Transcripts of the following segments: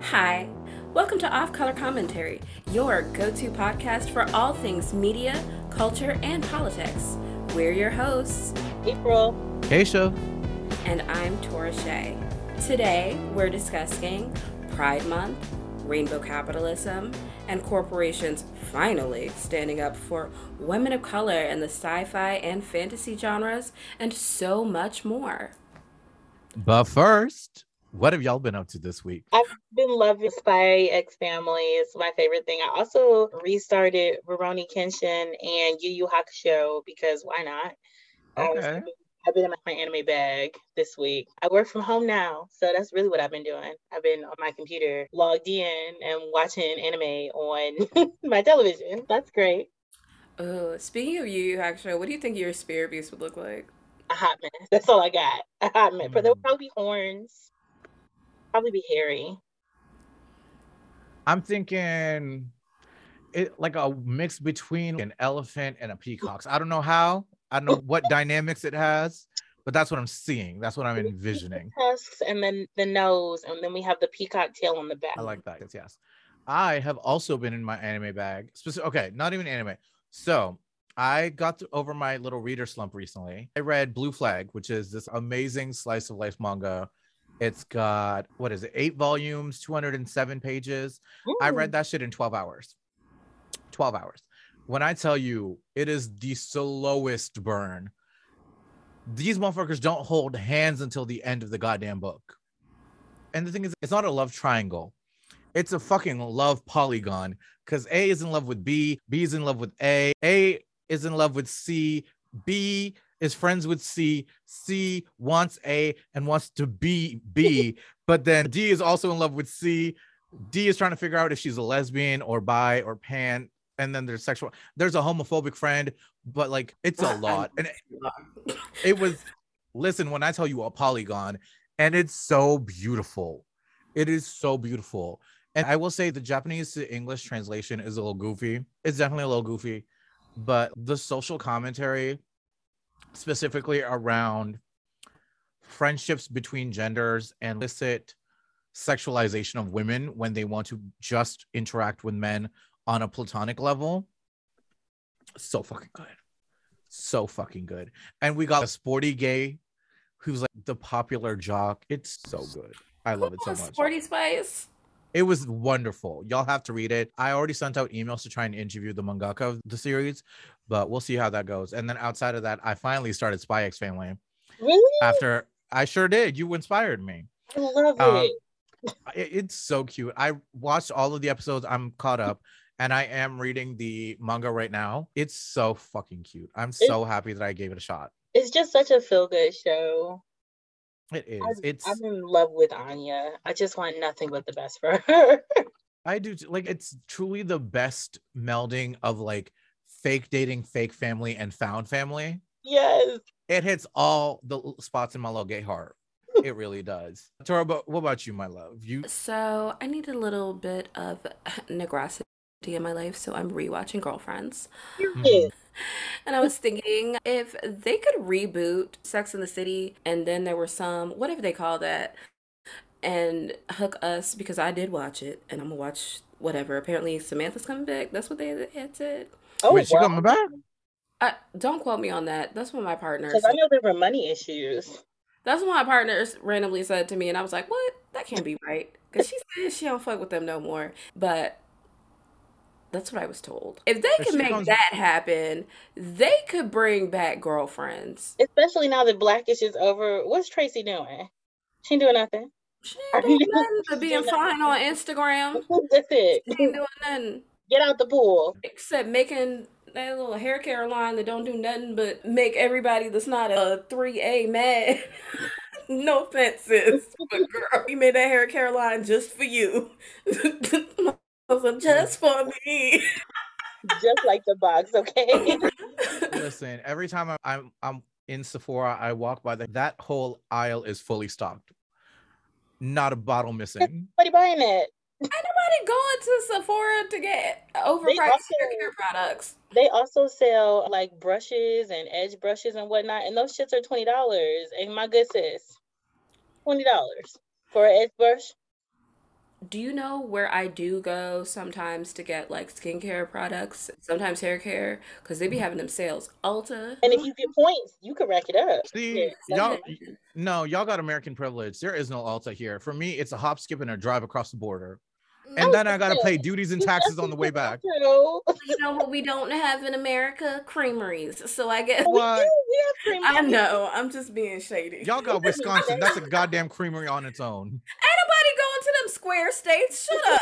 Hi, welcome to Off Color Commentary, your go to podcast for all things media, culture, and politics. We're your hosts, April. Keisha. and I'm Tora Shea. Today, we're discussing Pride Month, rainbow capitalism, and corporations finally standing up for women of color in the sci fi and fantasy genres, and so much more. But first, what have y'all been up to this week? I've been loving Spy X Family. It's my favorite thing. I also restarted Rurouni Kenshin and Yu Yu Hakusho because why not? Um, Okay. I've been in my anime bag this week. I work from home now, so that's really what I've been doing. I've been on my computer, logged in, and watching anime on my television. That's great. Oh, speaking of Yu Yu Hakusho, what do you think your spirit beast would look like? A hot mess. That's all I got. A hot mess. But there would Mm. probably be horns. Probably be hairy. I'm thinking it like a mix between an elephant and a peacock. I don't know how. I don't know what dynamics it has, but that's what I'm seeing. That's what I'm envisioning. tusks and then the nose, and then we have the peacock tail on the back. I like that. Yes, Yes. I have also been in my anime bag. Specific, okay, not even anime. So I got to, over my little reader slump recently. I read Blue Flag, which is this amazing slice of life manga. It's got what is it? Eight volumes, 207 pages. I read that shit in 12 hours. 12 hours. When I tell you it is the slowest burn, these motherfuckers don't hold hands until the end of the goddamn book. And the thing is, it's not a love triangle. It's a fucking love polygon because A is in love with B, B is in love with A, A is in love with C, B is friends with C, C wants A and wants to be B, but then D is also in love with C. D is trying to figure out if she's a lesbian or bi or pan. And then there's sexual, there's a homophobic friend, but like it's a lot. And it, it was, listen, when I tell you a polygon, and it's so beautiful. It is so beautiful. And I will say the Japanese to English translation is a little goofy. It's definitely a little goofy, but the social commentary, specifically around friendships between genders and illicit sexualization of women when they want to just interact with men on a platonic level, so fucking good. So fucking good. And we got a sporty gay who's like the popular jock. It's so good. I love it so much. Sporty Spice. It was wonderful. Y'all have to read it. I already sent out emails to try and interview the mangaka of the series, but we'll see how that goes. And then outside of that, I finally started Spy X Family Really? after I sure did. You inspired me. I love Um, it. It- It's so cute. I watched all of the episodes. I'm caught up and I am reading the manga right now. It's so fucking cute. I'm so happy that I gave it a shot. It's just such a feel good show. It is. I'm, It's I'm in love with Anya. I just want nothing but the best for her. I do like it's truly the best melding of like fake dating, fake family, and found family. yes. It hits all the spots in my little gay heart. It really does. Tora, but what about you, my love? You So I need a little bit of negrosity in my life, so I'm rewatching Girlfriends. Yes. And I was thinking if they could reboot Sex in the City and then there were some, whatever they call that, and hook us because I did watch it and I'm gonna watch whatever. Apparently Samantha's coming back. That's what they had said. Oh, wait, she wow. coming back? I, don't quote me on that. That's what my partner. Because I know there were money issues. That's what my partner randomly said to me, and I was like, "What? That can't be right." Because she said she don't fuck with them no more. But that's what I was told. If they If could make comes- that happen, they could bring back girlfriends. Especially now that Blackish is over. What's Tracy doing? She ain't doing nothing. She ain't doing nothing but being fine on Instagram. That's it. She ain't doing nothing Get out the pool. except making that little hair care line that don't do nothing but make everybody that's not a 3A mad. no offenses, but girl, you made that hair care line just for you. So just for me. Just like the box, okay? Listen, every time I'm, I'm I'm in Sephora, I walk by the, that whole aisle is fully stocked. Not a bottle missing. What are you buying it? Ain't nobody going to Sephora to get overpriced hair also- care products. They also sell like brushes and edge brushes and whatnot, and those shits are twenty dollars. And my good sis, twenty dollars for an edge brush. Do you know where I do go sometimes to get like skincare products, sometimes hair care, because they be having them sales. Ulta. And if you get points, you can rack it up. See, Yeah, y'all, no, y'all got American privilege. There is no Ulta here. For me, it's a hop, skip, and a drive across the border. And then I gotta pay duties and taxes on the way back. You know what we don't have in America? Creameries. So I guess we What? have cream. I know. I'm just being shady. Y'all got Wisconsin. That's a goddamn creamery on its own. Ain't nobody going to them square states. Shut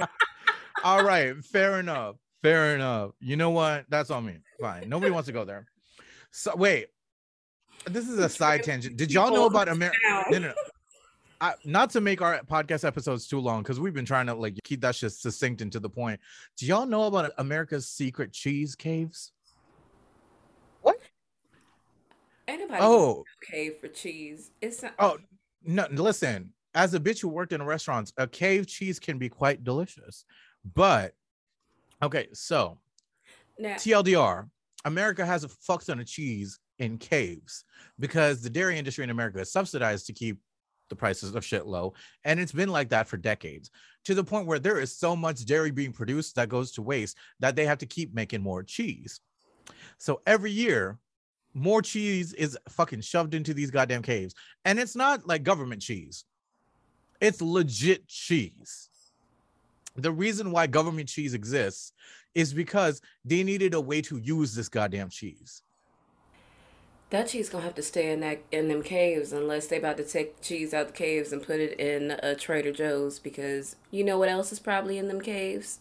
up. All right, fair enough. Fair enough. You know what? That's on me. Fine. Nobody wants to go there. So wait. This is a side tangent. Did y'all know about America? No, no, no. I, not to make our podcast episodes too long because we've been trying to like keep that shit succinct and to the point. Do y'all know about America's secret cheese caves? What? nobody Oh, cave for cheese. It's not. oh, no. Listen, as a bitch who worked in restaurants, a cave cheese can be quite delicious. But okay, so now, TLDR, America has a fuck ton of cheese in caves because the dairy industry in America is subsidized to keep the prices of shit low. And it's been like that for decades to the point where there is so much dairy being produced that goes to waste that they have to keep making more cheese. So every year, more cheese is fucking shoved into these goddamn caves. And it's not like government cheese, it's legit cheese. The reason why government cheese exists is because they needed a way to use this goddamn cheese. That cheese gonna have to stay in that in them caves unless they about to take cheese out the caves and put it in a Trader Joe's because you know what else is probably in them caves?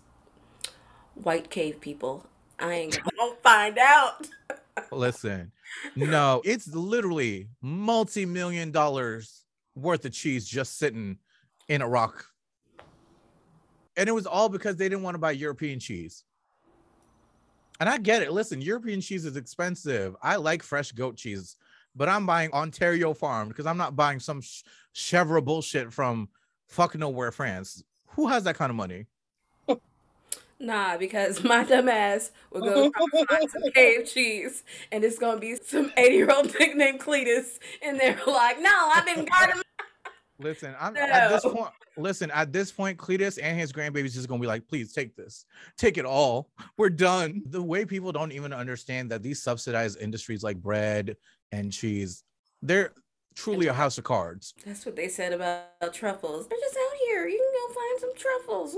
White cave people. I ain't gonna find out. Listen, no, it's literally multi-million dollars worth of cheese just sitting in a rock. And it was all because they didn't want to buy European cheese. And I get it. Listen, European cheese is expensive. I like fresh goat cheese, but I'm buying Ontario farm because I'm not buying some sh- chevre bullshit from fuck nowhere, France. Who has that kind of money? Nah, because my dumb ass will go try to find some cave cheese and it's gonna be some 80 year old dick named Cletus and they're like, no, I've been got him. Listen, I'm at this point. Listen, at this point, Cletus and his grandbaby's just gonna be like, please take this, take it all. We're done. The way people don't even understand that these subsidized industries like bread and cheese, they're truly a house of cards. That's what they said about truffles. They're just out here. You can go find some truffles.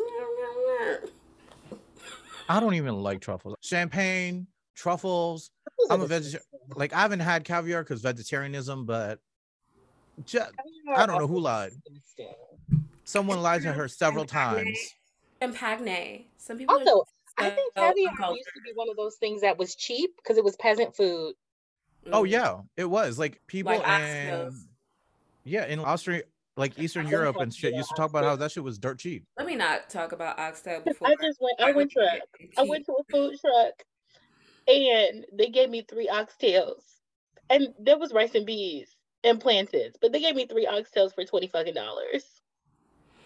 I don't even like truffles. Champagne, truffles. I'm a vegetarian. Like I haven't had caviar because vegetarianism, but just, I don't know who lied. Someone lied to her several times. And Pagne. Some people Also, I think so caviar uncultured. used to be one of those things that was cheap because it was peasant food. Oh Mm. yeah, it was like people Like in oxtails. yeah in Austria, like Eastern Europe and shit, used to talk about how that shit was dirt cheap. Let me not talk about oxtail before. I just went. I went truck. I went to a food truck, and they gave me three oxtails, and there was rice and beans and plantains, but they gave me three oxtails for twenty fucking dollars.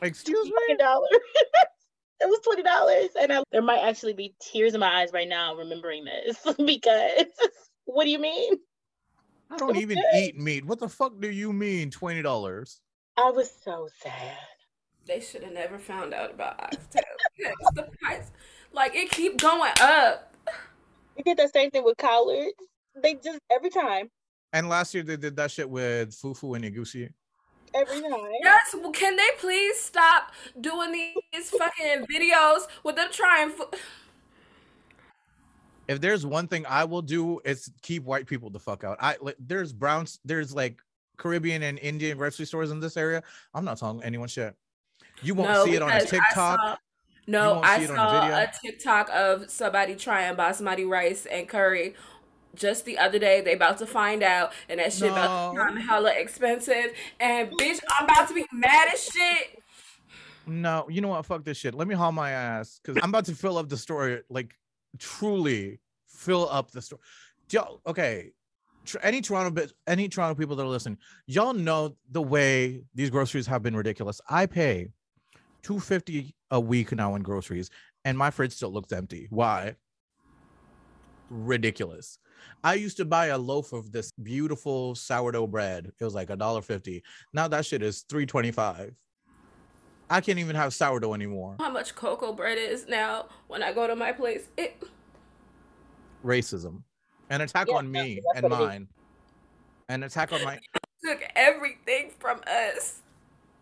Excuse me. Fucking dollars. it was twenty dollars, and I, there might actually be tears in my eyes right now remembering this because what do you mean? I don't even Okay. eat meat. What the fuck do you mean twenty dollars? I was so sad. They should have never found out about oxtails. The price, like it keep going up. We did that same thing with collards. They just every time, And last year they did that shit with fufu and egusi. every time. Yes, well, can they please stop doing these fucking videos with them trying? Fo- If there's one thing I will do, it's keep white people the fuck out. I like there's browns, there's like Caribbean and Indian grocery stores in this area. I'm not telling anyone shit. You won't No, see it on a because I TikTok. saw- no, won't I see it on saw video. a TikTok of somebody trying basmati rice and curry just the other day. They about to find out, and that shit about to No. become hella expensive. And bitch, I'm about to be mad as shit. No, you know what? Fuck this shit. Let me haul my ass because I'm about to fill up the story. Like, truly fill up the story. Y'all, okay. Any Toronto bit, any Toronto people that are listening, y'all know the way these groceries have been ridiculous. I pay two fifty a week now in groceries, and my fridge still looks empty. Why? Ridiculous. I used to buy a loaf of this beautiful sourdough bread. It was like a dollar fifty. Now that shit is three twenty five. I can't even have sourdough anymore. How much cocoa bread is now when I go to my place? It racism, an attack yeah, on me and mine, an attack on my took everything from us.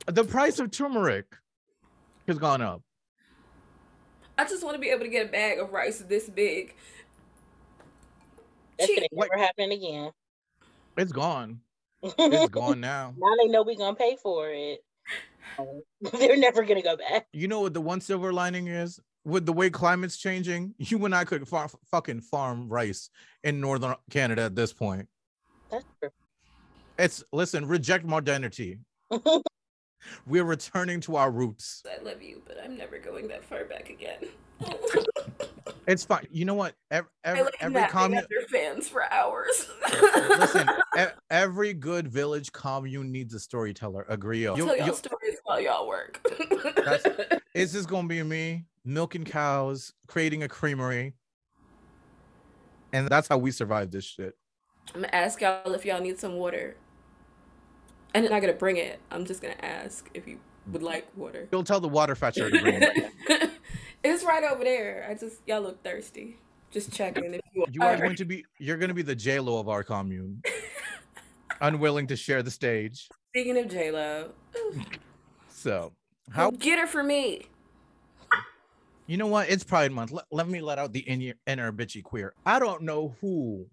The price of turmeric has gone up. I just want to be able to get a bag of rice this big. That's gonna never happen again. It's gone. It's gone now. Now they know we're gonna pay for it. They're never gonna go back. You know what the one silver lining is? With the way climate's changing, you and I could farm, fucking farm rice in northern Canada at this point. That's true. It's listen, reject modernity. We're returning to our roots. I love you, but I'm never going that far back again. It's fine. You know what? Every every, like every commune fans for hours. Listen, every good village commune needs a storyteller. Agree. I'll tell y'all stories while y'all work. is this gonna be me milking cows, creating a creamery, and that's how we survive this shit. I'm gonna ask y'all if y'all need some water. And I'm not gonna bring it. I'm just gonna ask if you would like water. You'll tell the water fetcher to bring it. it's right over there. I just y'all look thirsty. Just checking if you. You are, are going to be. You're going to be the J Lo of our commune. Unwilling to share the stage. Speaking of J Lo. so how get her for me? You know what? It's Pride Month. Let, let me let out the inner, inner bitchy queer. I don't know who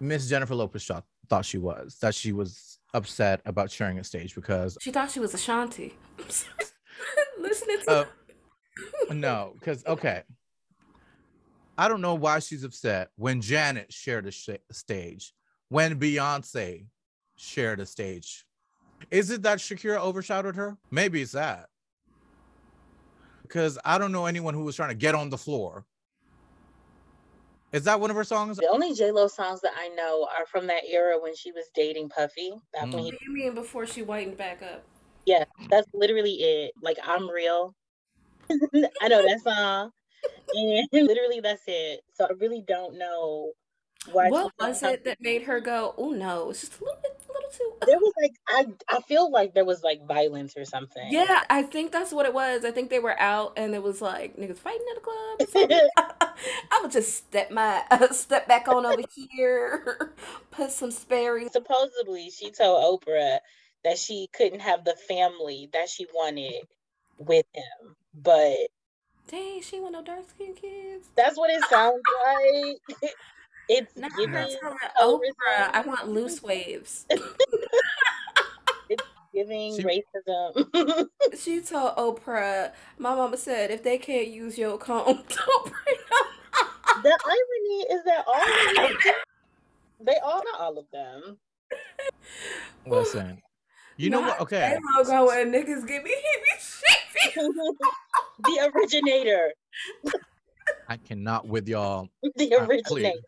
Miss Jennifer Lopez thought she was. That she was upset about sharing a stage because she thought she was Ashanti. Listening to. Uh, no, because okay. I don't know why she's upset when Janet shared a sh- stage, when Beyonce shared a stage. Is it that Shakira overshadowed her? Maybe it's that. Because I don't know anyone who was trying to get on the floor is that one of her songs? The only J Lo songs that I know are from that era when she was dating Puffy. mm. when he- you mean before she whitened back up? Yeah, that's literally it. Like I'm real. I know that song, and literally that's it. So I really don't know why. What was it that made her go? Oh no, it's just a little bit a little too. There was like I I feel like there was like violence or something. Yeah, I think that's what it was. I think they were out and it was like niggas fighting at a club. I would just step my uh, step back on over here, put some Sperry. Supposedly, she told Oprah that she couldn't have the family that she wanted with him, but. Dang, she want no dark skinned kids. That's what it sounds like. It's no, giving Oprah. I want loose waves. it's giving she, racism. she told Oprah, "My mama said if they can't use your comb, don't bring them." the irony is that all of them, they all not all of them. Listen, you know what? Okay, logo and niggas give me heebie the originator. I cannot with y'all. The originator.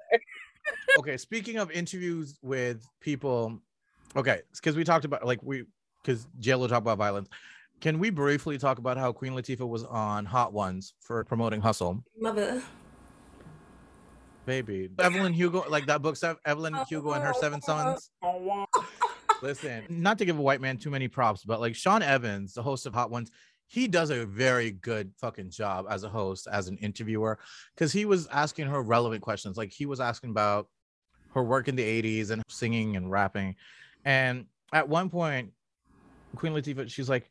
okay, speaking of interviews with people, okay, because we talked about like we because JLo talked about violence. Can we briefly talk about how Queen Latifah was on Hot Ones for promoting Hustle? Mother. Baby. Evelyn Hugo, like that book, Evelyn Hugo and her seven sons. Oh, Listen, not to give a white man too many props, but like Sean Evans, the host of Hot Ones, he does a very good fucking job as a host, as an interviewer, because he was asking her relevant questions. Like he was asking about her work in the 80s and singing and rapping. And at one point, Queen Latifah, she's like,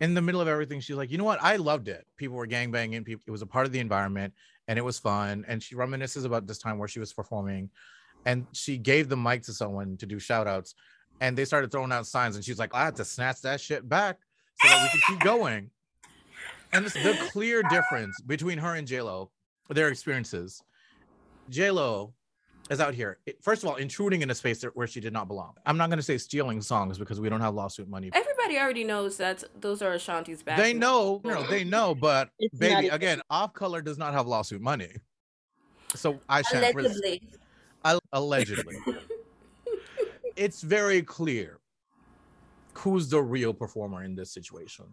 in the middle of everything, she's like, you know what? I loved it. People were gangbanging. People, it was a part of the environment and it was fun. And she reminisces about this time where she was performing and she gave the mic to someone to do shout outs and they started throwing out signs and she's like, I had to snatch that shit back so that we can keep going. And it's the clear difference between her and JLo, their experiences. JLo is out here, first of all, intruding in a space where she did not belong. I'm not going to say stealing songs because we don't have lawsuit money. Everybody already knows that those are Ashanti's back. They know, you know, they know, but it's baby, again, off color does not have lawsuit money. So I shan't. Allegedly. allegedly. it's very clear who's the real performer in this situation.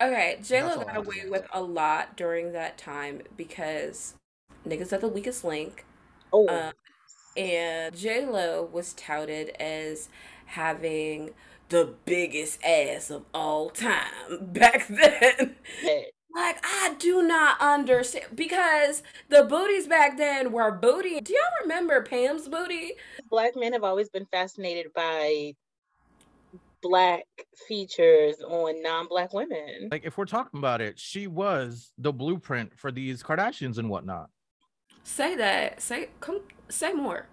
Okay, J Lo got away with a lot during that time because niggas are the weakest link. Oh. Um, And J Lo was touted as having the biggest ass of all time back then. Like I do not understand because the booties back then were booty. Do y'all remember Pam's booty? Black men have always been fascinated by black features on non-black women. Like if we're talking about it, she was the blueprint for these Kardashians and whatnot. Say that. Say come say more.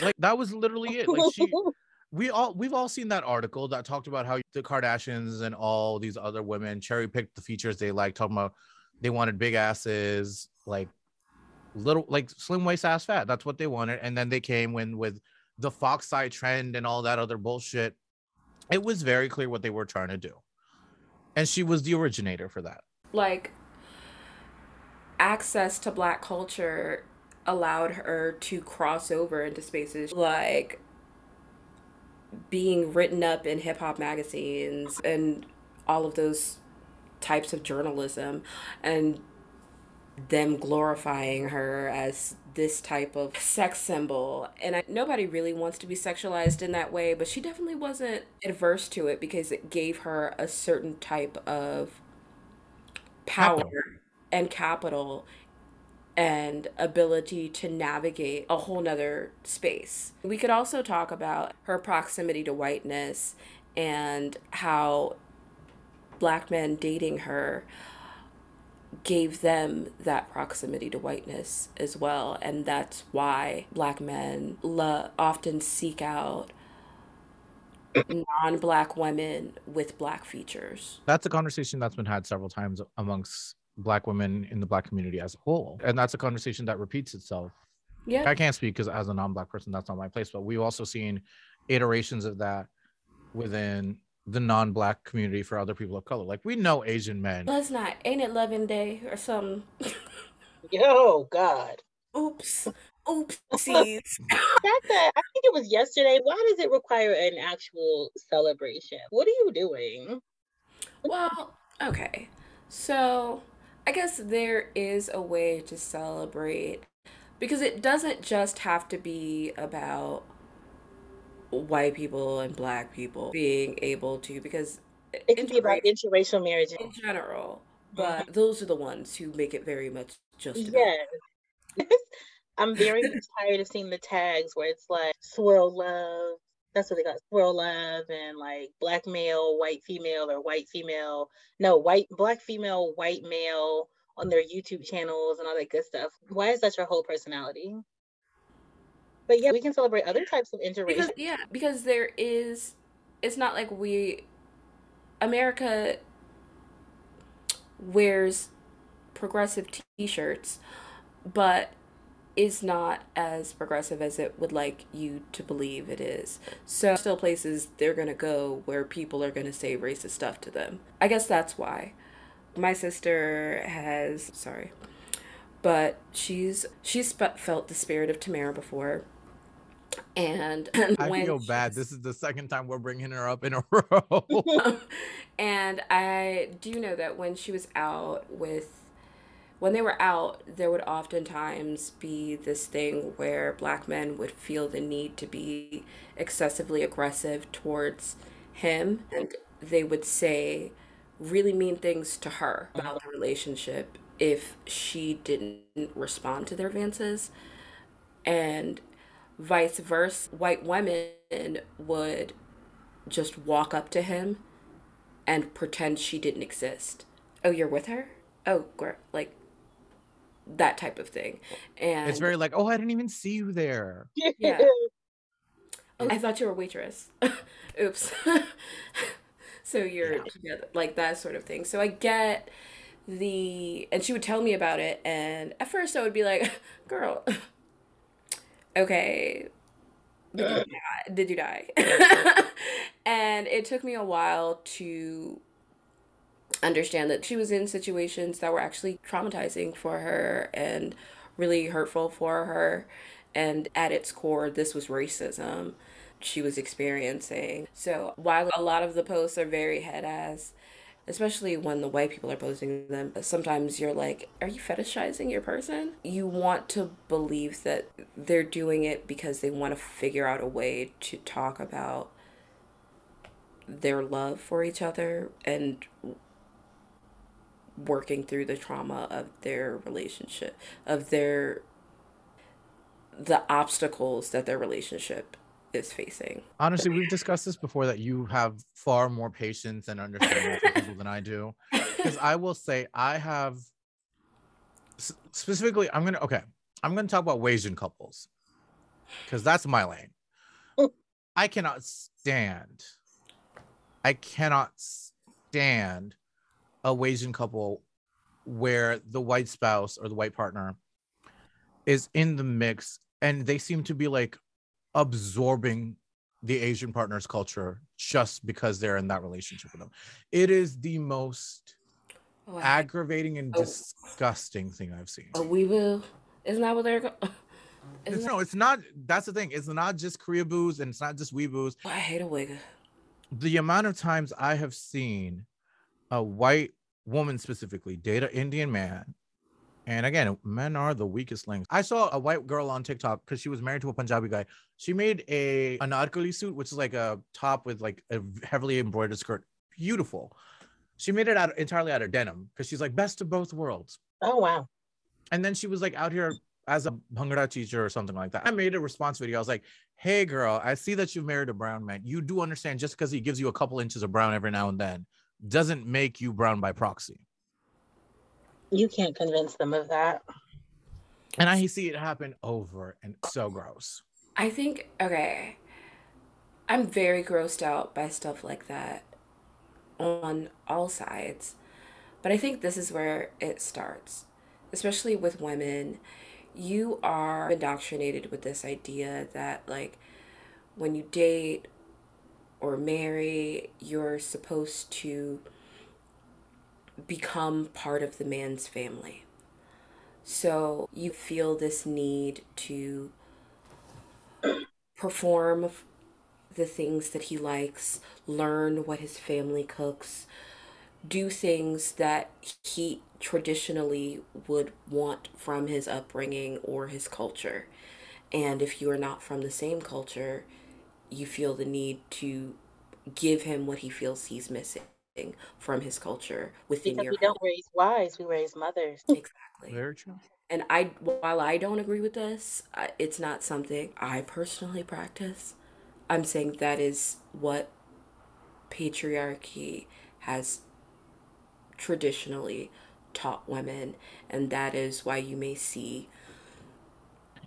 Like that was literally it. Like she we all we've all seen that article that talked about how the Kardashians and all these other women cherry picked the features they like, talking about they wanted big asses, like little like slim waist ass fat. That's what they wanted. And then they came when with the fox eye trend and all that other bullshit. It was very clear what they were trying to do. And she was the originator for that. Like access to black culture allowed her to cross over into spaces like being written up in hip hop magazines and all of those types of journalism and them glorifying her as this type of sex symbol and I, nobody really wants to be sexualized in that way but she definitely wasn't adverse to it because it gave her a certain type of power capital. and capital and ability to navigate a whole nother space. We could also talk about her proximity to whiteness and how black men dating her gave them that proximity to whiteness as well and that's why black men lo- often seek out non-black women with black features that's a conversation that's been had several times amongst black women in the black community as a whole. And that's a conversation that repeats itself. Yeah. I can't speak because as a non-black person that's not my place but we've also seen iterations of that within the non-black community for other people of color. Like we know asian men. Let's not ain't it loving day or something? Oh god. Oops. Oopsies. That's a, i think it was yesterday. Why does it require an actual celebration? What are you doing? Well okay. So I guess there is a way to celebrate because it doesn't just have to be about white people and black people being able to because it can be about interracial marriage in general but mm-hmm. those are the ones who make it very much just yeah i'm very tired of seeing the tags where it's like swirl love that's what they got swirl love and like black male white female or white female no white black female white male on their youtube channels and all that good stuff. Why is that your whole personality? But yeah we can celebrate other types of interracial because, yeah because there is it's not like we america wears progressive t-shirts but is not as progressive as it would like you to believe it is. So, still places they're going to go where people are going to say racist stuff to them. I guess that's why. My sister has, sorry, but she's she's felt the spirit of Tamara before. And, and I feel bad. This is the second time we're bringing her up in a row. and I do know that when she was out with when they were out, there would oftentimes be this thing where black men would feel the need to be excessively aggressive towards him. And they would say really mean things to her about the relationship if she didn't respond to their advances. And vice versa, white women would just walk up to him and pretend she didn't exist. Oh, you're with her? Oh, girl, like that type of thing. And it's very like, oh, I didn't even see you there. Yeah. oh, I thought you were a waitress. Oops. so you're yeah. together, like that sort of thing. So I get the, and she would tell me about it, and at first I would be like, girl, okay. Did you die? Did you die? and it took me a while to understand that she was in situations that were actually traumatizing for her and really hurtful for her. And at its core, this was racism she was experiencing. So while a lot of the posts are very head ass especially when the white people are posting them, sometimes you're like, are you fetishizing your person? You want to believe that they're doing it because they want to figure out a way to talk about their love for each other and working through the trauma of their relationship, of their the obstacles that their relationship is facing. Honestly, we've discussed this before that you have far more patience and understanding for people than I do. Because I will say I have specifically, I'm gonna okay, I'm gonna talk about Asian couples because that's my lane. Oh. I cannot stand, I cannot stand a Asian couple where the white spouse or the white partner is in the mix and they seem to be like absorbing the Asian partner's culture just because they're in that relationship with them. It is the most oh, aggravating and oh. disgusting thing I've seen. A weeboo? Isn't that what they're? It's, no, it's not. That's the thing. It's not just Korea boos and it's not just weeboos. Oh, I hate a wig. The amount of times I have seen a white woman specifically date an Indian man and again, men are the weakest links. I saw a white girl on TikTok because she was married to a Punjabi guy. She made a anarkali suit, which is like a top with like a heavily embroidered skirt. Beautiful. She made it out entirely out of denim because she's like best of both worlds. Oh wow. And then she was like out here as a Bhangra teacher or something like that. I made a response video. I was like, hey girl, I see that you've married a brown man. You do understand just because he gives you a couple inches of brown every now and then doesn't make you brown by proxy. You can't convince them of that. And I see it happen over and so gross. I think okay. I'm very grossed out by stuff like that on all sides. But I think this is where it starts. Especially with women, you are indoctrinated with this idea that like when you date or marry, you're supposed to become part of the man's family. So you feel this need to perform the things that he likes, learn what his family cooks, do things that he traditionally would want from his upbringing or his culture. And if you are not from the same culture, you feel the need to give him what he feels he's missing from his culture within because your we don't raise wives, we raise mothers. Exactly. Very true. And I, while I don't agree with this, it's not something I personally practice. I'm saying that is what patriarchy has traditionally taught women, and that is why you may see.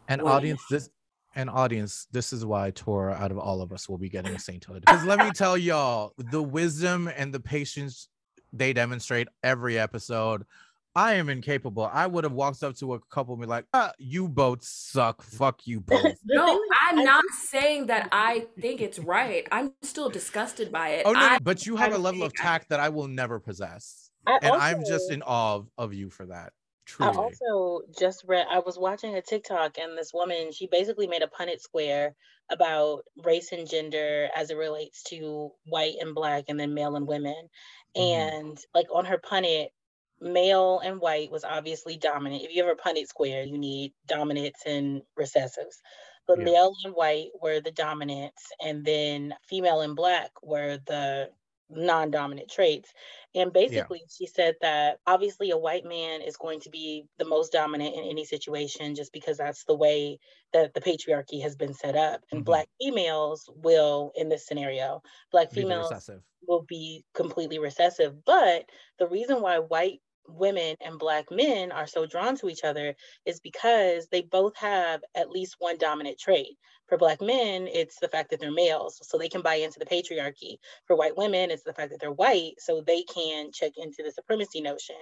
An audience, this and audience, this is why Tora, out of all of us, will be getting a sainthood. Because let me tell y'all, the wisdom and the patience they demonstrate every episode. I am incapable. I would have walked up to a couple and be like, ah, "You both suck. Fuck you both." no, I'm not saying that I think it's right. I'm still disgusted by it. Oh no, I, but you have I'm a level of tact I, that I will never possess, I and also, I'm just in awe of, of you for that. Truly. I also just read, I was watching a TikTok and this woman, she basically made a Punnett square about race and gender as it relates to white and black and then male and women. Mm-hmm. And like on her Punnett, male and white was obviously dominant. If you ever Punnett square, you need dominants and recessives. But yeah. male and white were the dominants, and then female and black were the non-dominant traits and basically yeah. she said that obviously a white man is going to be the most dominant in any situation just because that's the way that the patriarchy has been set up and mm-hmm. black females will in this scenario black females will be completely recessive but the reason why white women and black men are so drawn to each other is because they both have at least one dominant trait. For black men, it's the fact that they're males, so they can buy into the patriarchy. For white women, it's the fact that they're white, so they can check into the supremacy notion.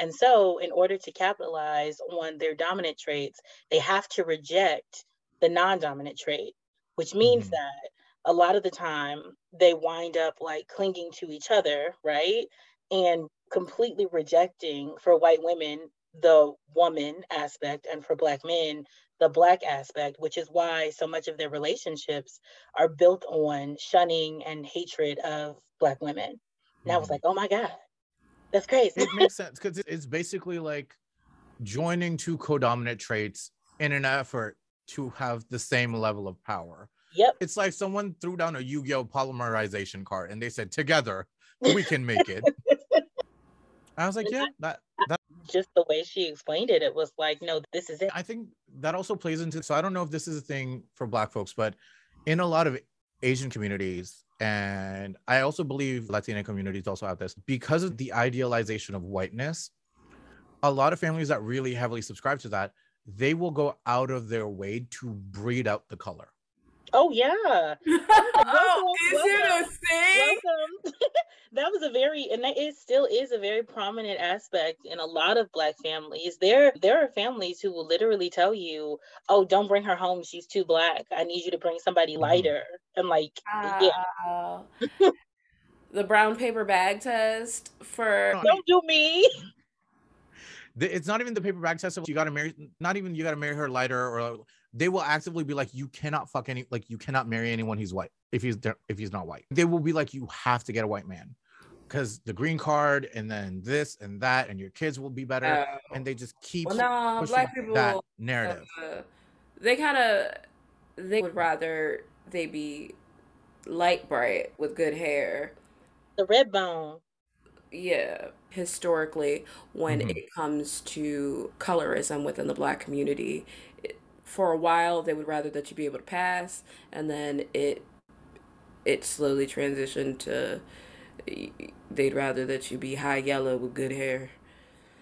And so, in order to capitalize on their dominant traits, they have to reject the non dominant trait, which means mm-hmm. that a lot of the time they wind up like clinging to each other, right? And completely rejecting for white women the woman aspect and for black men the black aspect which is why so much of their relationships are built on shunning and hatred of black women and mm-hmm. i was mm-hmm. like oh my god That's crazy. it makes sense because it's basically like joining two co-dominant traits in an effort to have the same level of power. Yep. It's like someone threw down a Yu-Gi-Oh polymerization card and they said, "Together, we can make it." I was like, "Yeah, that that." Just the way she explained it, it was like, "No, this is it." I think that also plays into. So I don't know if this is a thing for Black folks, but in a lot of Asian communities, and I also believe Latina communities also have this because of the idealization of whiteness. A lot of families that really heavily subscribe to that, they will go out of their way to breed out the color. Oh yeah. oh, is it a thing? Welcome. that was a very and that is still is a very prominent aspect in a lot of black families. There there are families who will literally tell you, "Oh, don't bring her home. She's too black. I need you to bring somebody Mhm. lighter." And like, yeah, the brown paper bag test for don't do me. It's not even the paper bag test. of You got to marry, not even you got to marry her lighter, or they will actively be like, you cannot fuck any, like you cannot marry anyone he's white if he's if he's not white. They will be like, you have to get a white man because the green card and then this and that and your kids will be better, uh, and they just keep well, no, pushing black people that narrative. uh, they kind of they would rather they be light bright with good hair The red bone. yeah historically when Mhm. it comes to colorism within the black community it, for a while they would rather that you be able to pass and then it it slowly transitioned to they'd rather that you be high yellow with good hair.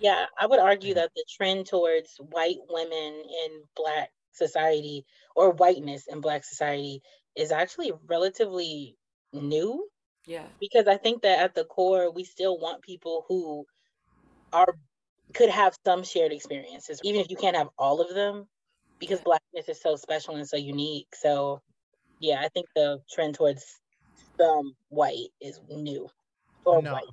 Yeah, I would argue that the trend towards white women in black society or whiteness in black society is actually relatively new. Yeah. Because I think that at the core we still want people who are could have some shared experiences, even if you can't have all of them, because blackness is so special and so unique. So yeah, I think the trend towards some white is new. Or no, white.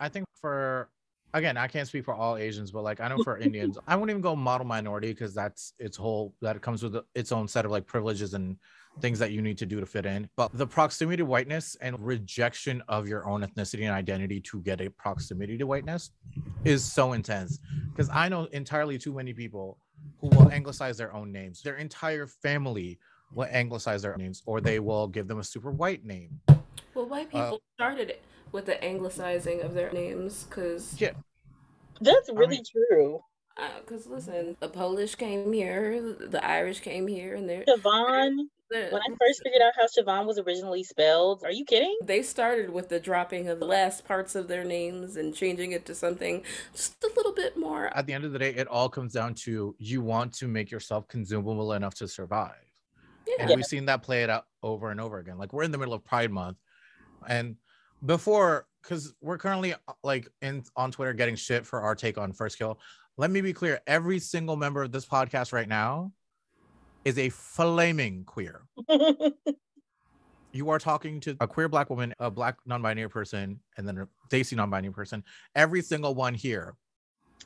I think for again, I can't speak for all Asians, but like I know for Indians, I won't even go model minority because that's its whole that comes with its own set of like privileges and things that you need to do to fit in. But the proximity to whiteness and rejection of your own ethnicity and identity to get a proximity to whiteness is so intense. Because I know entirely too many people who will anglicize their own names. Their entire family will anglicize their names, or they will give them a super white name. well white Uh, people started it with the anglicizing of their names because Yeah. That's I really mean- true. Because listen the polish came here the irish came here and they're, Siobhan, they're when I first figured out how Siobhan was originally spelled, are you kidding? they started with the dropping of the last parts of their names and changing it to something just a little bit more at the end of the day, it all comes down to you want to make yourself consumable enough to survive. Yeah. And yeah we've seen that play it out over and over again. Like we're in the middle of Pride Month, and before, because we're currently uh, like in on Twitter getting shit for our take on First Kill. Let me be clear: every single member of this podcast right now is a flaming queer. You are talking to a queer black woman, a black non-binary person, and then a Desi non-binary person. Every single one here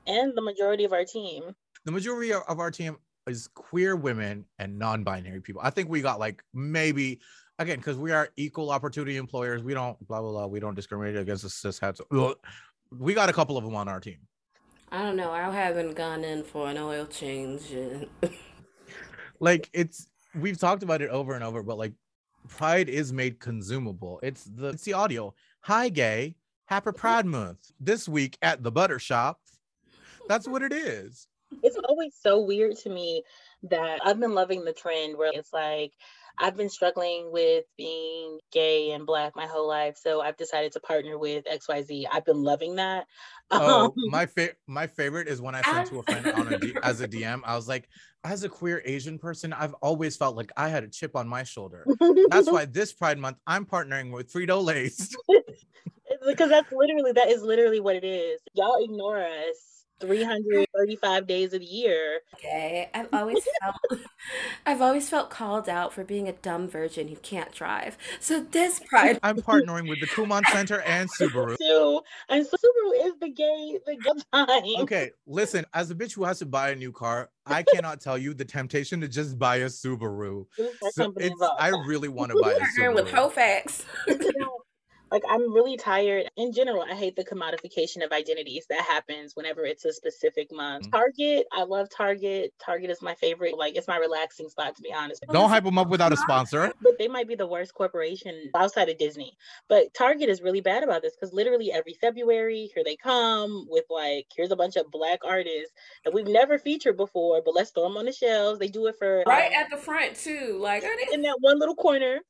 and the majority of our team. the majority of our team is queer women and non-binary people. I think we got like maybe again because we are equal opportunity employers. We don't blah blah blah. We don't discriminate against the cis hats. We got a couple of them on our team. I don't know i haven't gone in for an oil change. Like it's we've talked about it over and over, but like pride is made consumable. It's the it's the audio. Hi gay, happy Pride Month this week at the Butter Shop. That's what it is. It's always so weird to me that I've been loving the trend where it's like I've been struggling with being gay and black my whole life, so I've decided to partner with XYZ. I've been loving that. Oh, Um, my fa- my favorite is when I sent to a friend on a D- as a DM. I was like, as a queer Asian person, I've always felt like I had a chip on my shoulder. That's why this Pride Month I'm partnering with Frito Lay's. Because that's literally that is literally what it is. Y'all ignore us 335 days of the year. Okay, I've always felt I've always felt called out for being a dumb virgin who can't drive. So this pride I'm partnering with the Kumon Center and Subaru. Too. And Subaru is the gay, the good time. Okay, listen, as a bitch who has to buy a new car, I cannot tell you the temptation to just buy a Subaru. So it's. I really want to buy a partnering with Subaru. Hofax. Like I'm really tired. In general, I hate the commodification of identities that happens whenever it's a specific month. Mm-hmm. Target, I love Target. Target is my favorite. Like it's my relaxing spot to be honest. Don't hype them up without a sponsor. But they might be the worst corporation outside of Disney. But Target is really bad about this because literally every February, here they come with like, here's a bunch of black artists that we've never featured before, but let's throw them on the shelves. They do it for right um, at the front too, like in that one little corner.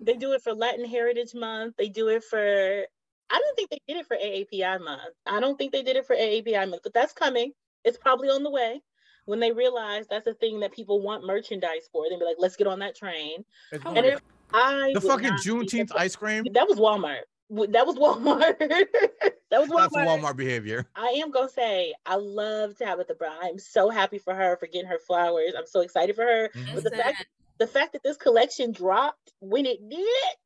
They do it for Latin Heritage Month. They do it for I don't think they did it for AAPI month. I don't think they did it for AAPI month, but that's coming. It's probably on the way. When they realize that's a thing that people want merchandise for, they'll be like, let's get on that train. and if I the fucking Juneteenth ice cream. That was Walmart. That was Walmart. that was Walmart. That's Walmart behavior. I am gonna say I love Tabitha Brown. I'm so happy for her for getting her flowers. I'm so excited for her. Mm-hmm. But the fact the fact that this collection dropped when it did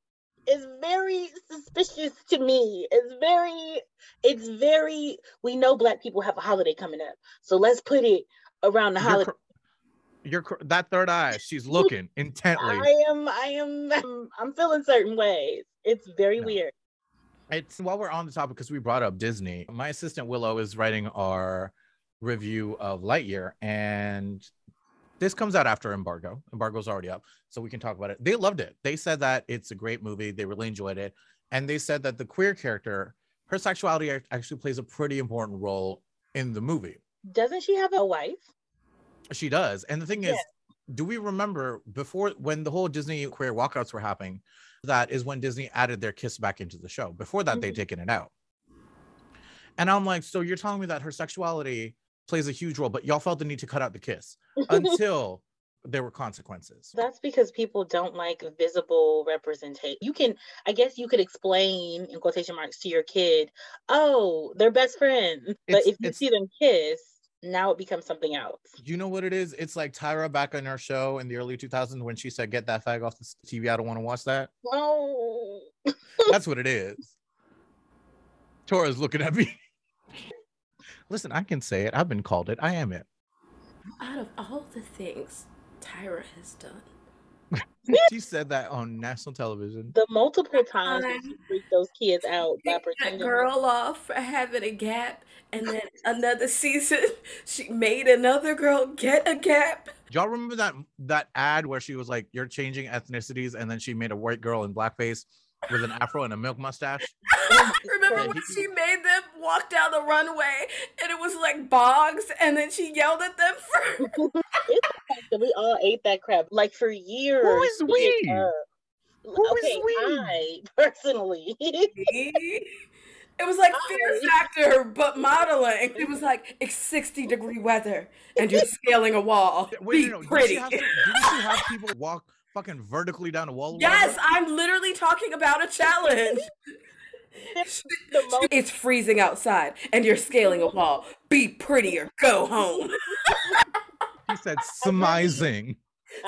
is very suspicious to me. It's very, it's very, we know black people have a holiday coming up. So let's put it around the you're holiday. You're cr- that third eye, she's looking intently. I am, I am, I'm, I'm feeling certain ways. It's very no. weird. It's while we're on the topic, because we brought up Disney, my assistant Willow is writing our review of Lightyear, and this comes out after embargo. Embargo's already up, so we can talk about it. They loved it. They said that it's a great movie. They really enjoyed it, and they said that the queer character, her sexuality actually plays a pretty important role in the movie. Doesn't she have a wife? She does. And the thing is, do we remember before when the whole Disney queer walkouts were happening? That is when Disney added their kiss back into the show. Before that, mm-hmm. they'd taken it out. And I'm like, so you're telling me that her sexuality plays a huge role, but y'all felt the need to cut out the kiss until there were consequences. That's because people don't like visible representation. You can, I guess, you could explain in quotation marks to your kid, "Oh, they're best friends," but if you see them kiss, now it becomes something else. You know what it is? It's like Tyra back on her show in the early 2000s when she said, "Get that fag off the TV. I don't want to watch that." No, that's what it is. Tora's looking at me. Listen, I can say it. I've been called it. I am it. Out of all the things Tyra has done. she said that on national television. The multiple times she freaked those kids out by pretending. That girl off for having a gap, and then another season she made another girl get a gap. Y'all remember that that ad where she was like, "You're changing ethnicities," and then she made a white girl in blackface with an afro and a milk mustache. Remember when she made them walk down the runway and it was like bogs, and then she yelled at them for. we all uh, ate that crap like for years. Who is we? Uh, Who okay, is we? I personally. It was like Fear Factor, but modeling. It was like it's 60 degree weather and you're scaling a wall. Wait, Be no, no. pretty. Did did she have people walk fucking vertically down a wall. Yes, I'm literally talking about a challenge. it's freezing outside and you're scaling a wall. Be prettier. Go home. he said smizing.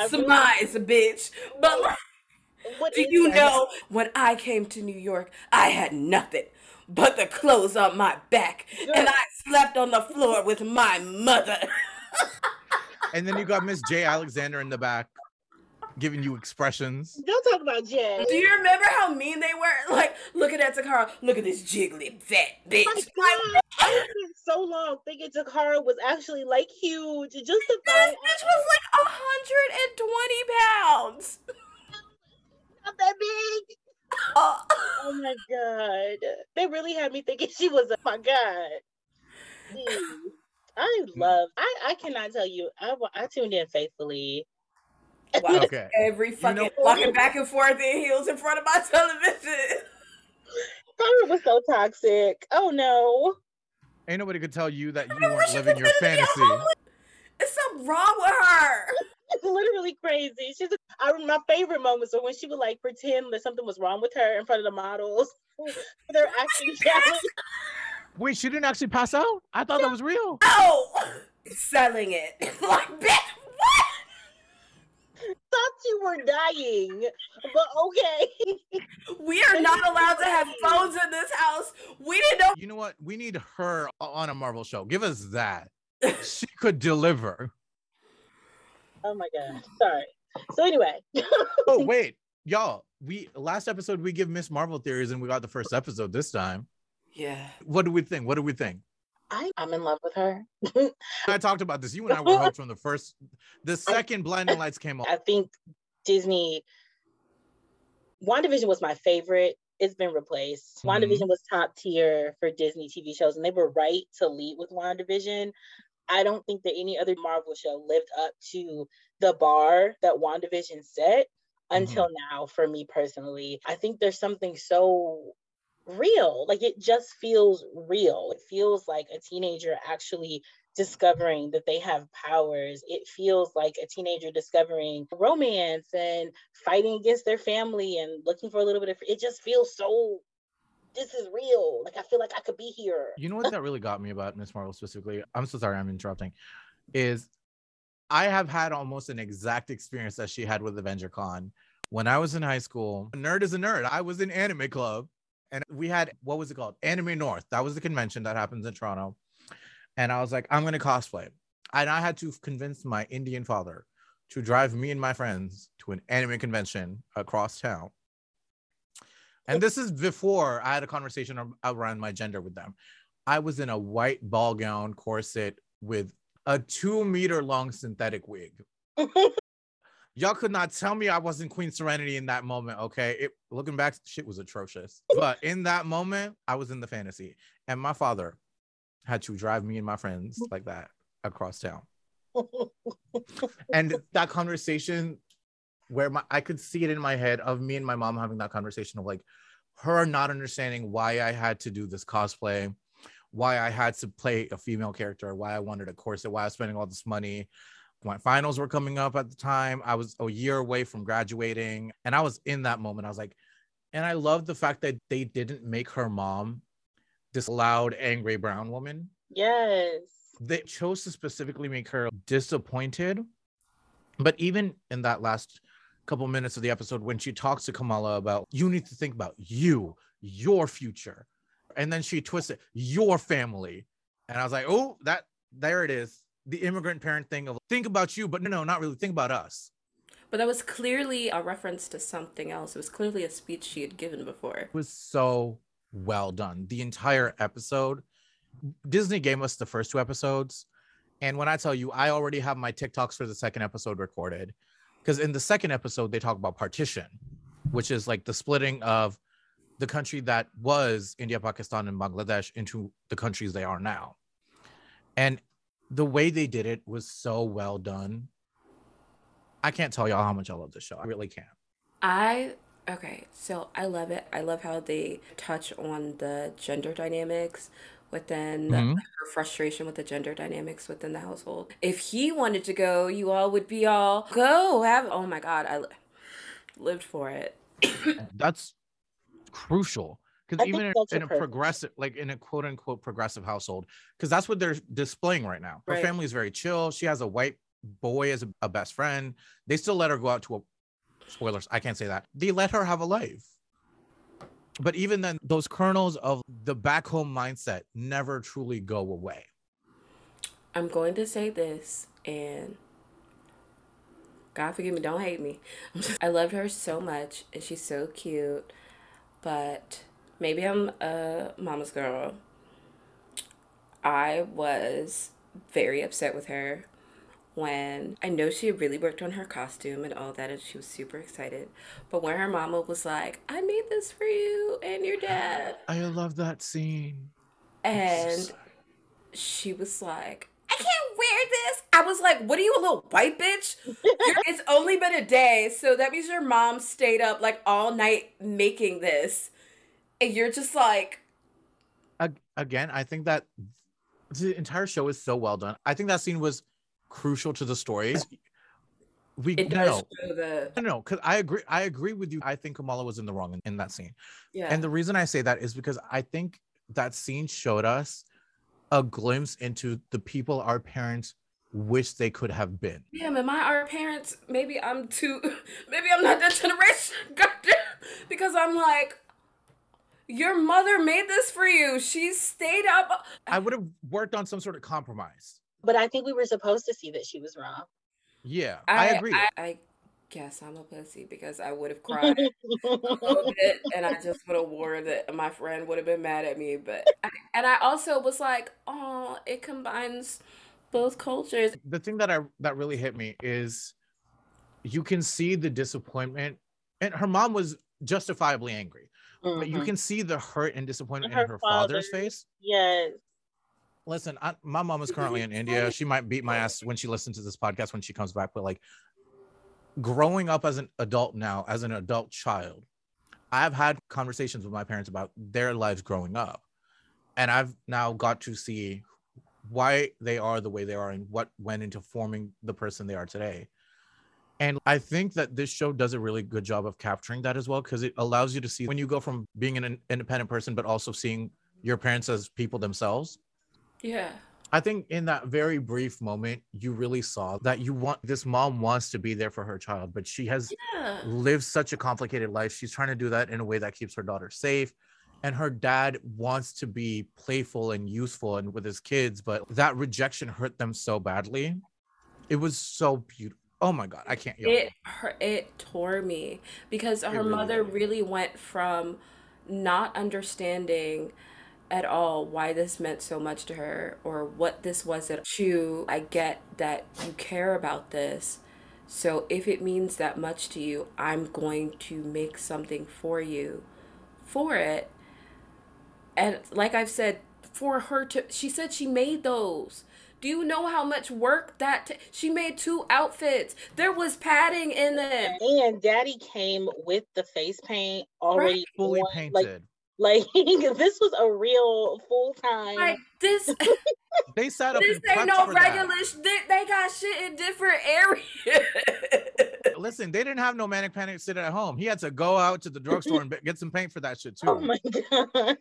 Smize, bitch. But like, do you know when I came to New York, I had nothing but the clothes on my back, and I slept on the floor with my mother. and then you got Miss J. Alexander in the back giving you expressions. Don't talk about Jay. Do you remember how mean they were? Like, look at that Tocarra. Look at this jiggly fat bitch. Oh I spent so long thinking Tocarra was actually like huge. Just to this bitch was like 120 pounds. Not that big. Oh. oh my god. They really had me thinking she was. Oh my god. I love. I I cannot tell you. I I tuned in faithfully Wow. Okay. Every fucking you know, walking back and forth in heels in front of my television. Tyra was so toxic. Oh no. Ain't nobody could tell you that you weren't living your fantasy. It's something wrong with her. It's literally crazy. She's I, my favorite moments are when she would like pretend that something was wrong with her in front of the models. They're acting Wait, she didn't actually pass out? I thought that was real. Oh, selling it. like, bitch, what? Thought you were dying, but okay. we are not allowed to have phones in this house. We didn't know. You know what? We need her on a Marvel show. Give us that. she could deliver. Oh my god. Sorry. So anyway. oh wait. y'all, we last episode we give Miss Marvel theories and we got the first episode this time. Yeah. What do we think? What do we think? I, I'm in love with her. I talked about this. You and I were hooked from the first, the second Blinding Lights came on. I think Disney. WandaVision was my favorite. It's been replaced. Mhm. WandaVision was top tier for Disney TV shows, and they were right to lead with WandaVision. I don't think that any other Marvel show lived up to the bar that WandaVision set until now, for me personally. I think there's something so real. Like it just feels real. It feels like a teenager actually discovering that they have powers. It feels like a teenager discovering romance and fighting against their family and looking for a little bit of it just feels so this is real. Like I feel like I could be here. You know what that really got me about Miss Marvel specifically? I'm so sorry I'm interrupting. Is I have had almost an exact experience that she had with Avenger Con. When I was in high school, a nerd is a nerd. I was in anime club and we had what was it called? Anime North. That was the convention that happens in Toronto. And I was like, I'm gonna cosplay. And I had to convince my Indian father to drive me and my friends to an anime convention across town. And this is before I had a conversation around my gender with them. I was in a white ball gown corset with a two meter long synthetic wig. Y'all could not tell me I wasn't Queen Serenity in that moment. Okay. It looking back, shit was atrocious. But in that moment, I was in the fantasy. And my father had to drive me and my friends like that across town. And that conversation where my I could see it in my head of me and my mom having that conversation of like her not understanding why I had to do this cosplay, why I had to play a female character, why I wanted a corset, why I was spending all this money. My finals were coming up at the time. I was a year away from graduating, and I was in that moment. I was like, and I love the fact that they didn't make her mom this loud, angry brown woman. yes. They chose to specifically make her disappointed. But even in that last couple minutes of the episode, when she talks to Kamala about you need to think about you, your future, and then she twists it, your family. And I was like, oh, that there it is. The immigrant parent thing of think about you, but no, no, not really. Think about us. But that was clearly a reference to something else. It was clearly a speech she had given before. It was so well done. The entire episode. Disney gave us the first two episodes. And when I tell you, I already have my TikToks for the second episode recorded. Because in the second episode, they talk about partition, which is like the splitting of the country that was India, Pakistan, and Bangladesh into the countries they are now. And the way they did it was so well done. I can't tell y'all how much I love this show. I really can't. I okay, so I love it. I love how they touch on the gender dynamics within Mhm. her frustration with the gender dynamics within the household. If he wanted to go, you all would be all go have. Oh my god, I li- lived for it. that's crucial because even in, in a progressive like in a quote unquote progressive household because that's what they're displaying right now. Her Right. family is very chill. She has a white boy as a, a best friend. They still let her go out to a spoilers i can't say that. They let her have a life. But even then those kernels of the back home mindset never truly go away. I'm going to say this and God forgive me, don't hate me. I loved her so much and she's so cute, but maybe I'm a mama's girl. I was very upset with her when I know she had really worked on her costume and all that, and she was super excited. But when her mama was like, I made this for you and your dad, i love that scene and she was like, I can't wear this. I was like, What are you, a little white bitch? It's only been a day, so that means your mom stayed up like all night making this. And you're just like, again, I think that the entire show is so well done. I think that scene was crucial to the story. We it no, does no, show the. no, because I agree. I agree with you. I think Kamala was in the wrong in, in that scene, Yeah. and the reason I say that is because I think that scene showed us a glimpse into the people our parents wish they could have been. Damn, am I our parents? Maybe I'm too. Maybe I'm not that generation. Goddamn. Because I'm like, your mother made this for you. She stayed up. I would have worked on some sort of compromise. But I think we were supposed to see that she was wrong. Yeah, I, agree. I, I guess I'm a pussy because I would have cried a little bit and I just would have worn that my friend would have been mad at me. But I, and I also was like, oh, it combines both cultures. The thing that I that really hit me is you can see the disappointment, and her mom was justifiably angry, mm-hmm. but you mm-hmm. can see the hurt and disappointment her in her father, father's face. Yes. Listen, I, my mom is currently in India. She might beat my ass when she listens to this podcast when she comes back, but like growing up as an adult now, as an adult child, I've had conversations with my parents about their lives growing up. And I've now got to see why they are the way they are and what went into forming the person they are today. And I think that this show does a really good job of capturing that as well, because it allows you to see when you go from being an independent person, but also seeing your parents as people themselves. Yeah. I think in that very brief moment, you really saw that you want this mom wants to be there for her child, but she has yeah. lived such a complicated life. She's trying to do that in a way that keeps her daughter safe. And her dad wants to be playful and useful and with his kids, but that rejection hurt them so badly. It was so beautiful. Oh my god, I can't. It her, it tore me because her really mother did. really went from not understanding at all why this meant so much to her or what this was at to I get that you care about this. So if it means that much to you, I'm going to make something for you for it. And like I've said, for her to she said she made those. Do you know how much work that t- she made two outfits? There was padding in them. And daddy came with the face paint already right. fully painted. Like, like this was a real full time. Like this. they set up. This ain't no regular. Sh- they, they got shit in different areas. Listen, they didn't have no manic panic sitting at home. He had to go out to the drugstore and get some paint for that shit too. Oh my god.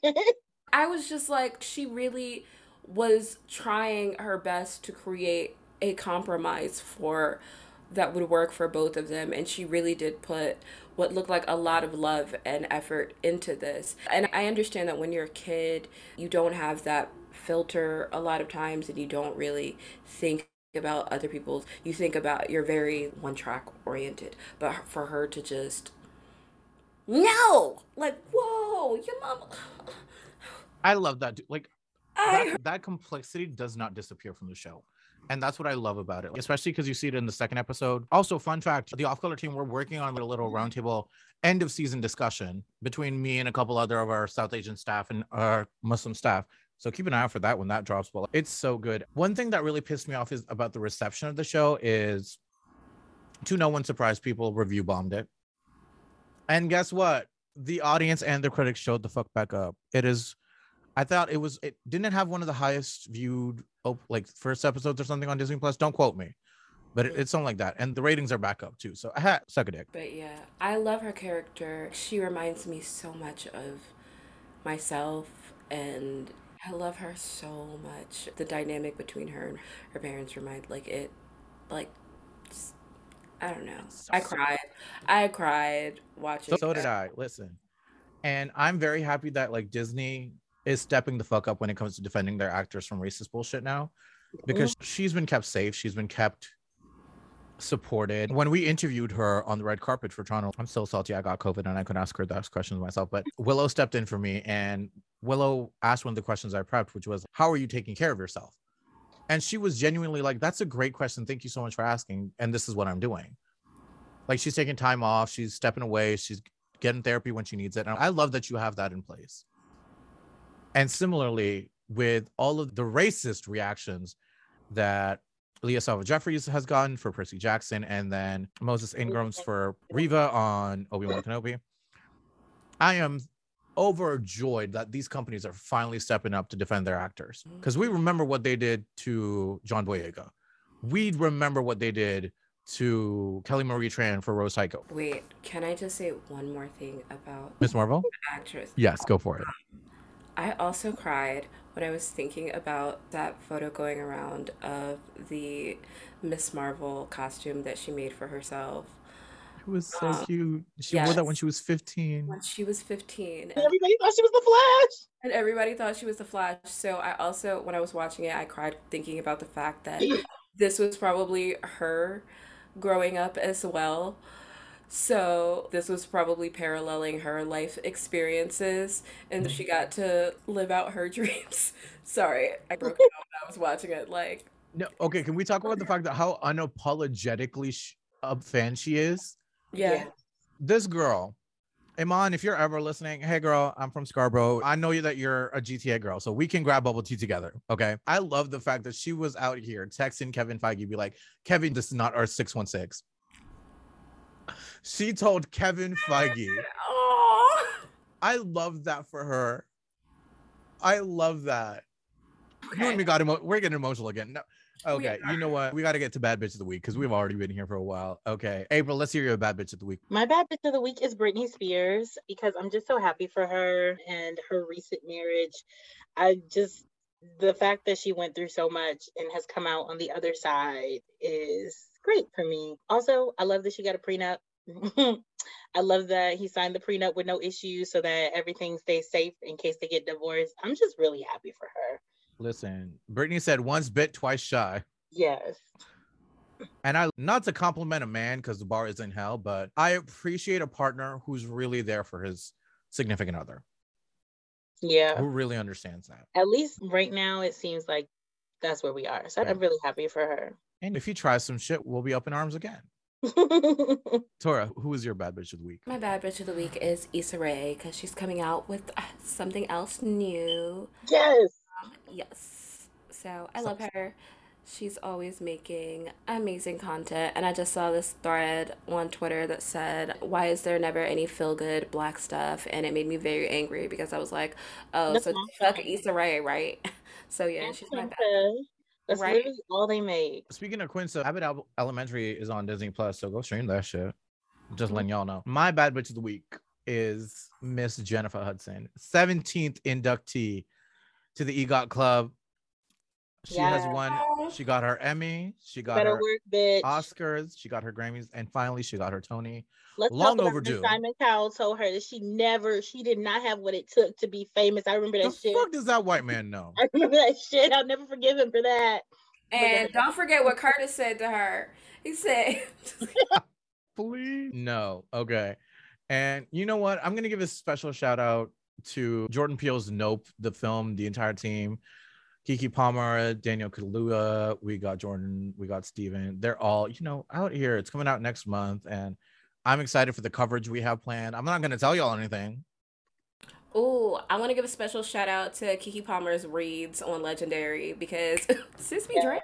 I was just like, she really was trying her best to create a compromise for that would work for both of them and she really did put what looked like a lot of love and effort into this. And I understand that when you're a kid, you don't have that filter a lot of times and you don't really think about other people's you think about you're very one track oriented but for her to just no like whoa your mom i love that like. That, that complexity does not disappear from the show and that's what I love about it, especially because you see it in the second episode. Also, fun fact the off color team, we're working on a little roundtable end of season discussion between me and a couple other of our South Asian staff and our Muslim staff. So keep an eye out for that when that drops. Well, it's so good. One thing that really pissed me off is about the reception of the show is to no one's surprise, people review bombed it. And guess what? The audience and the critics showed the fuck back up. It is I thought it was it didn't have one of the highest viewed oh, like first episodes or something on Disney Plus. Don't quote me, but it, mm. it's something like that. And the ratings are back up too. So I had suck a dick. But yeah, I love her character. She reminds me so much of myself, and I love her so much. The dynamic between her and her parents remind like it, like. I don't know. I cried. I cried watching. So, so did I. Listen, and I'm very happy that like Disney is stepping the fuck up when it comes to defending their actors from racist bullshit now because she's been kept safe. She's been kept supported. When we interviewed her on the red carpet for toronto i'm so salty i got covid and i couldn't ask her those questions myself but willow stepped in for me and willow asked one of the questions i prepped which was how are you taking care of yourself? And she was genuinely like that's a great question. Thank you so much for asking. And this is what i'm doing. Like she's taking time off. She's stepping away. She's getting therapy when she needs it. And i love that you have that in place and similarly, with all of the racist reactions that Leah Sava Jeffries has gotten for Percy Jackson, and then Moses Ingram's for Reva on Obi Wan Kenobi, I am overjoyed that these companies are finally stepping up to defend their actors mm-hmm. because we remember what they did to John Boyega. We remember what they did to Kelly Marie Tran for Rose Tico. Wait, can I just say one more thing about Miss Marvel? actress? Yes, go for it. Um, I also cried when I was thinking about that photo going around of the Miss Marvel costume that she made for herself. It was so um, cute. She yes. wore that when she was 15. When she was 15. And everybody thought she was the Flash. And everybody thought she was the Flash. So I also, when I was watching it, I cried thinking about the fact that this was probably her growing up as well So this was probably paralleling her life experiences, and she got to live out her dreams. Sorry, I broke it when I was watching it. Like, no, okay. Can we talk about the fact that how unapologetically sh- a fan she is? yeah. yeah. This girl, Iman, if you're ever listening, hey girl, I'm from Scarborough. I know you that you're a GTA girl, so we can grab bubble tea together. Okay. I love the fact that she was out here texting Kevin Feige, be like, Kevin, this is not our 616 she told Kevin Feige. Oh. I love that for her. I love that. Okay. You and me got emo- we're getting emotional again. No. Okay, you know what? We got to get to bad bitch of the week because we've already been here for a while. Okay, April, let's hear your bad bitch of the week. My bad bitch of the week is Britney Spears because I'm just so happy for her and her recent marriage. I just the fact that she went through so much and has come out on the other side is great for me. Also, I love that she got a prenup. I love that he signed the prenup with no issues so that everything stays safe in case they get divorced. I'm just really happy for her. Listen, Britney said once bit, twice shy. Yes. And I not to compliment a man because the bar is in hell, but I appreciate a partner who's really there for his significant other. Yeah. Who really understands that. At least right now it seems like that's where we are. So I'm really happy for her. And if he tries some shit, we'll be up in arms again. Tora, who is your bad bitch of the week? My bad bitch of the week is Issa Rae because she's coming out with uh, something else new. Yes. Um, yes. So I love her. She's always making amazing content. And I just saw this thread on Twitter that said, Why is there never any feel good black stuff? And it made me very angry because I was like, Oh, so fuck Issa Rae, right? So yeah, she's my bad. That's right? literally all they made. Speaking of Quinta, Abbott Elementary is on Disney Plus, so go stream that shit. Just mm-hmm. letting y'all know. My bad bitch of the week is Miss Jennifer Hudson, 17th inductee to the EGOT Club. She has won. She got her Emmy. She got Better her work, bitch. Oscars. She got her Grammys, and finally she got her Tony. Let's Long talk overdue. Simon Cowell told her that she never, she did not have what it took to be famous. I remember that the shit. Fuck does that white man know? I remember that shit. I'll never forgive him for that. And don't forget what Curtis said to her. He said, "Please, no, okay." And you know what? I'm gonna give a special shout out to Jordan Peele's Nope, the film, the entire team. Keke Palmer, Daniel Kaluuya, we got Jordan, we got Steven. They're all, you know, out here. It's coming out next month, and I'm excited for the coverage we have planned. I'm not going to tell y'all anything. Oh, I want to give a special shout out to Keke Palmer's reads on Legendary because sis be yeah.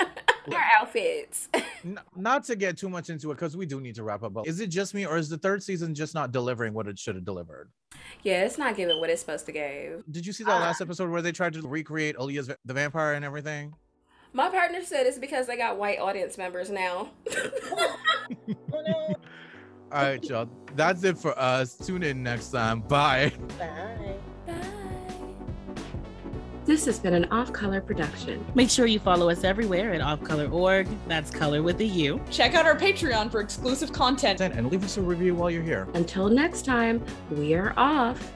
our outfits. not to get too much into it because we do need to wrap up. But is it just me or is the third season just not delivering what it should have delivered? Yeah, it's not giving what it's supposed to give. Did you see that uh, last episode where they tried to recreate Aaliyah's the vampire and everything? My partner said it's because they got white audience members now. All right, y'all. That's it for us. Tune in next time. Bye. Bye. This has been an Off Color production. Make sure you follow us everywhere at offcolor.org. That's color with a U. Check out our Patreon for exclusive content. And leave us a review while you're here. Until next time, we are off.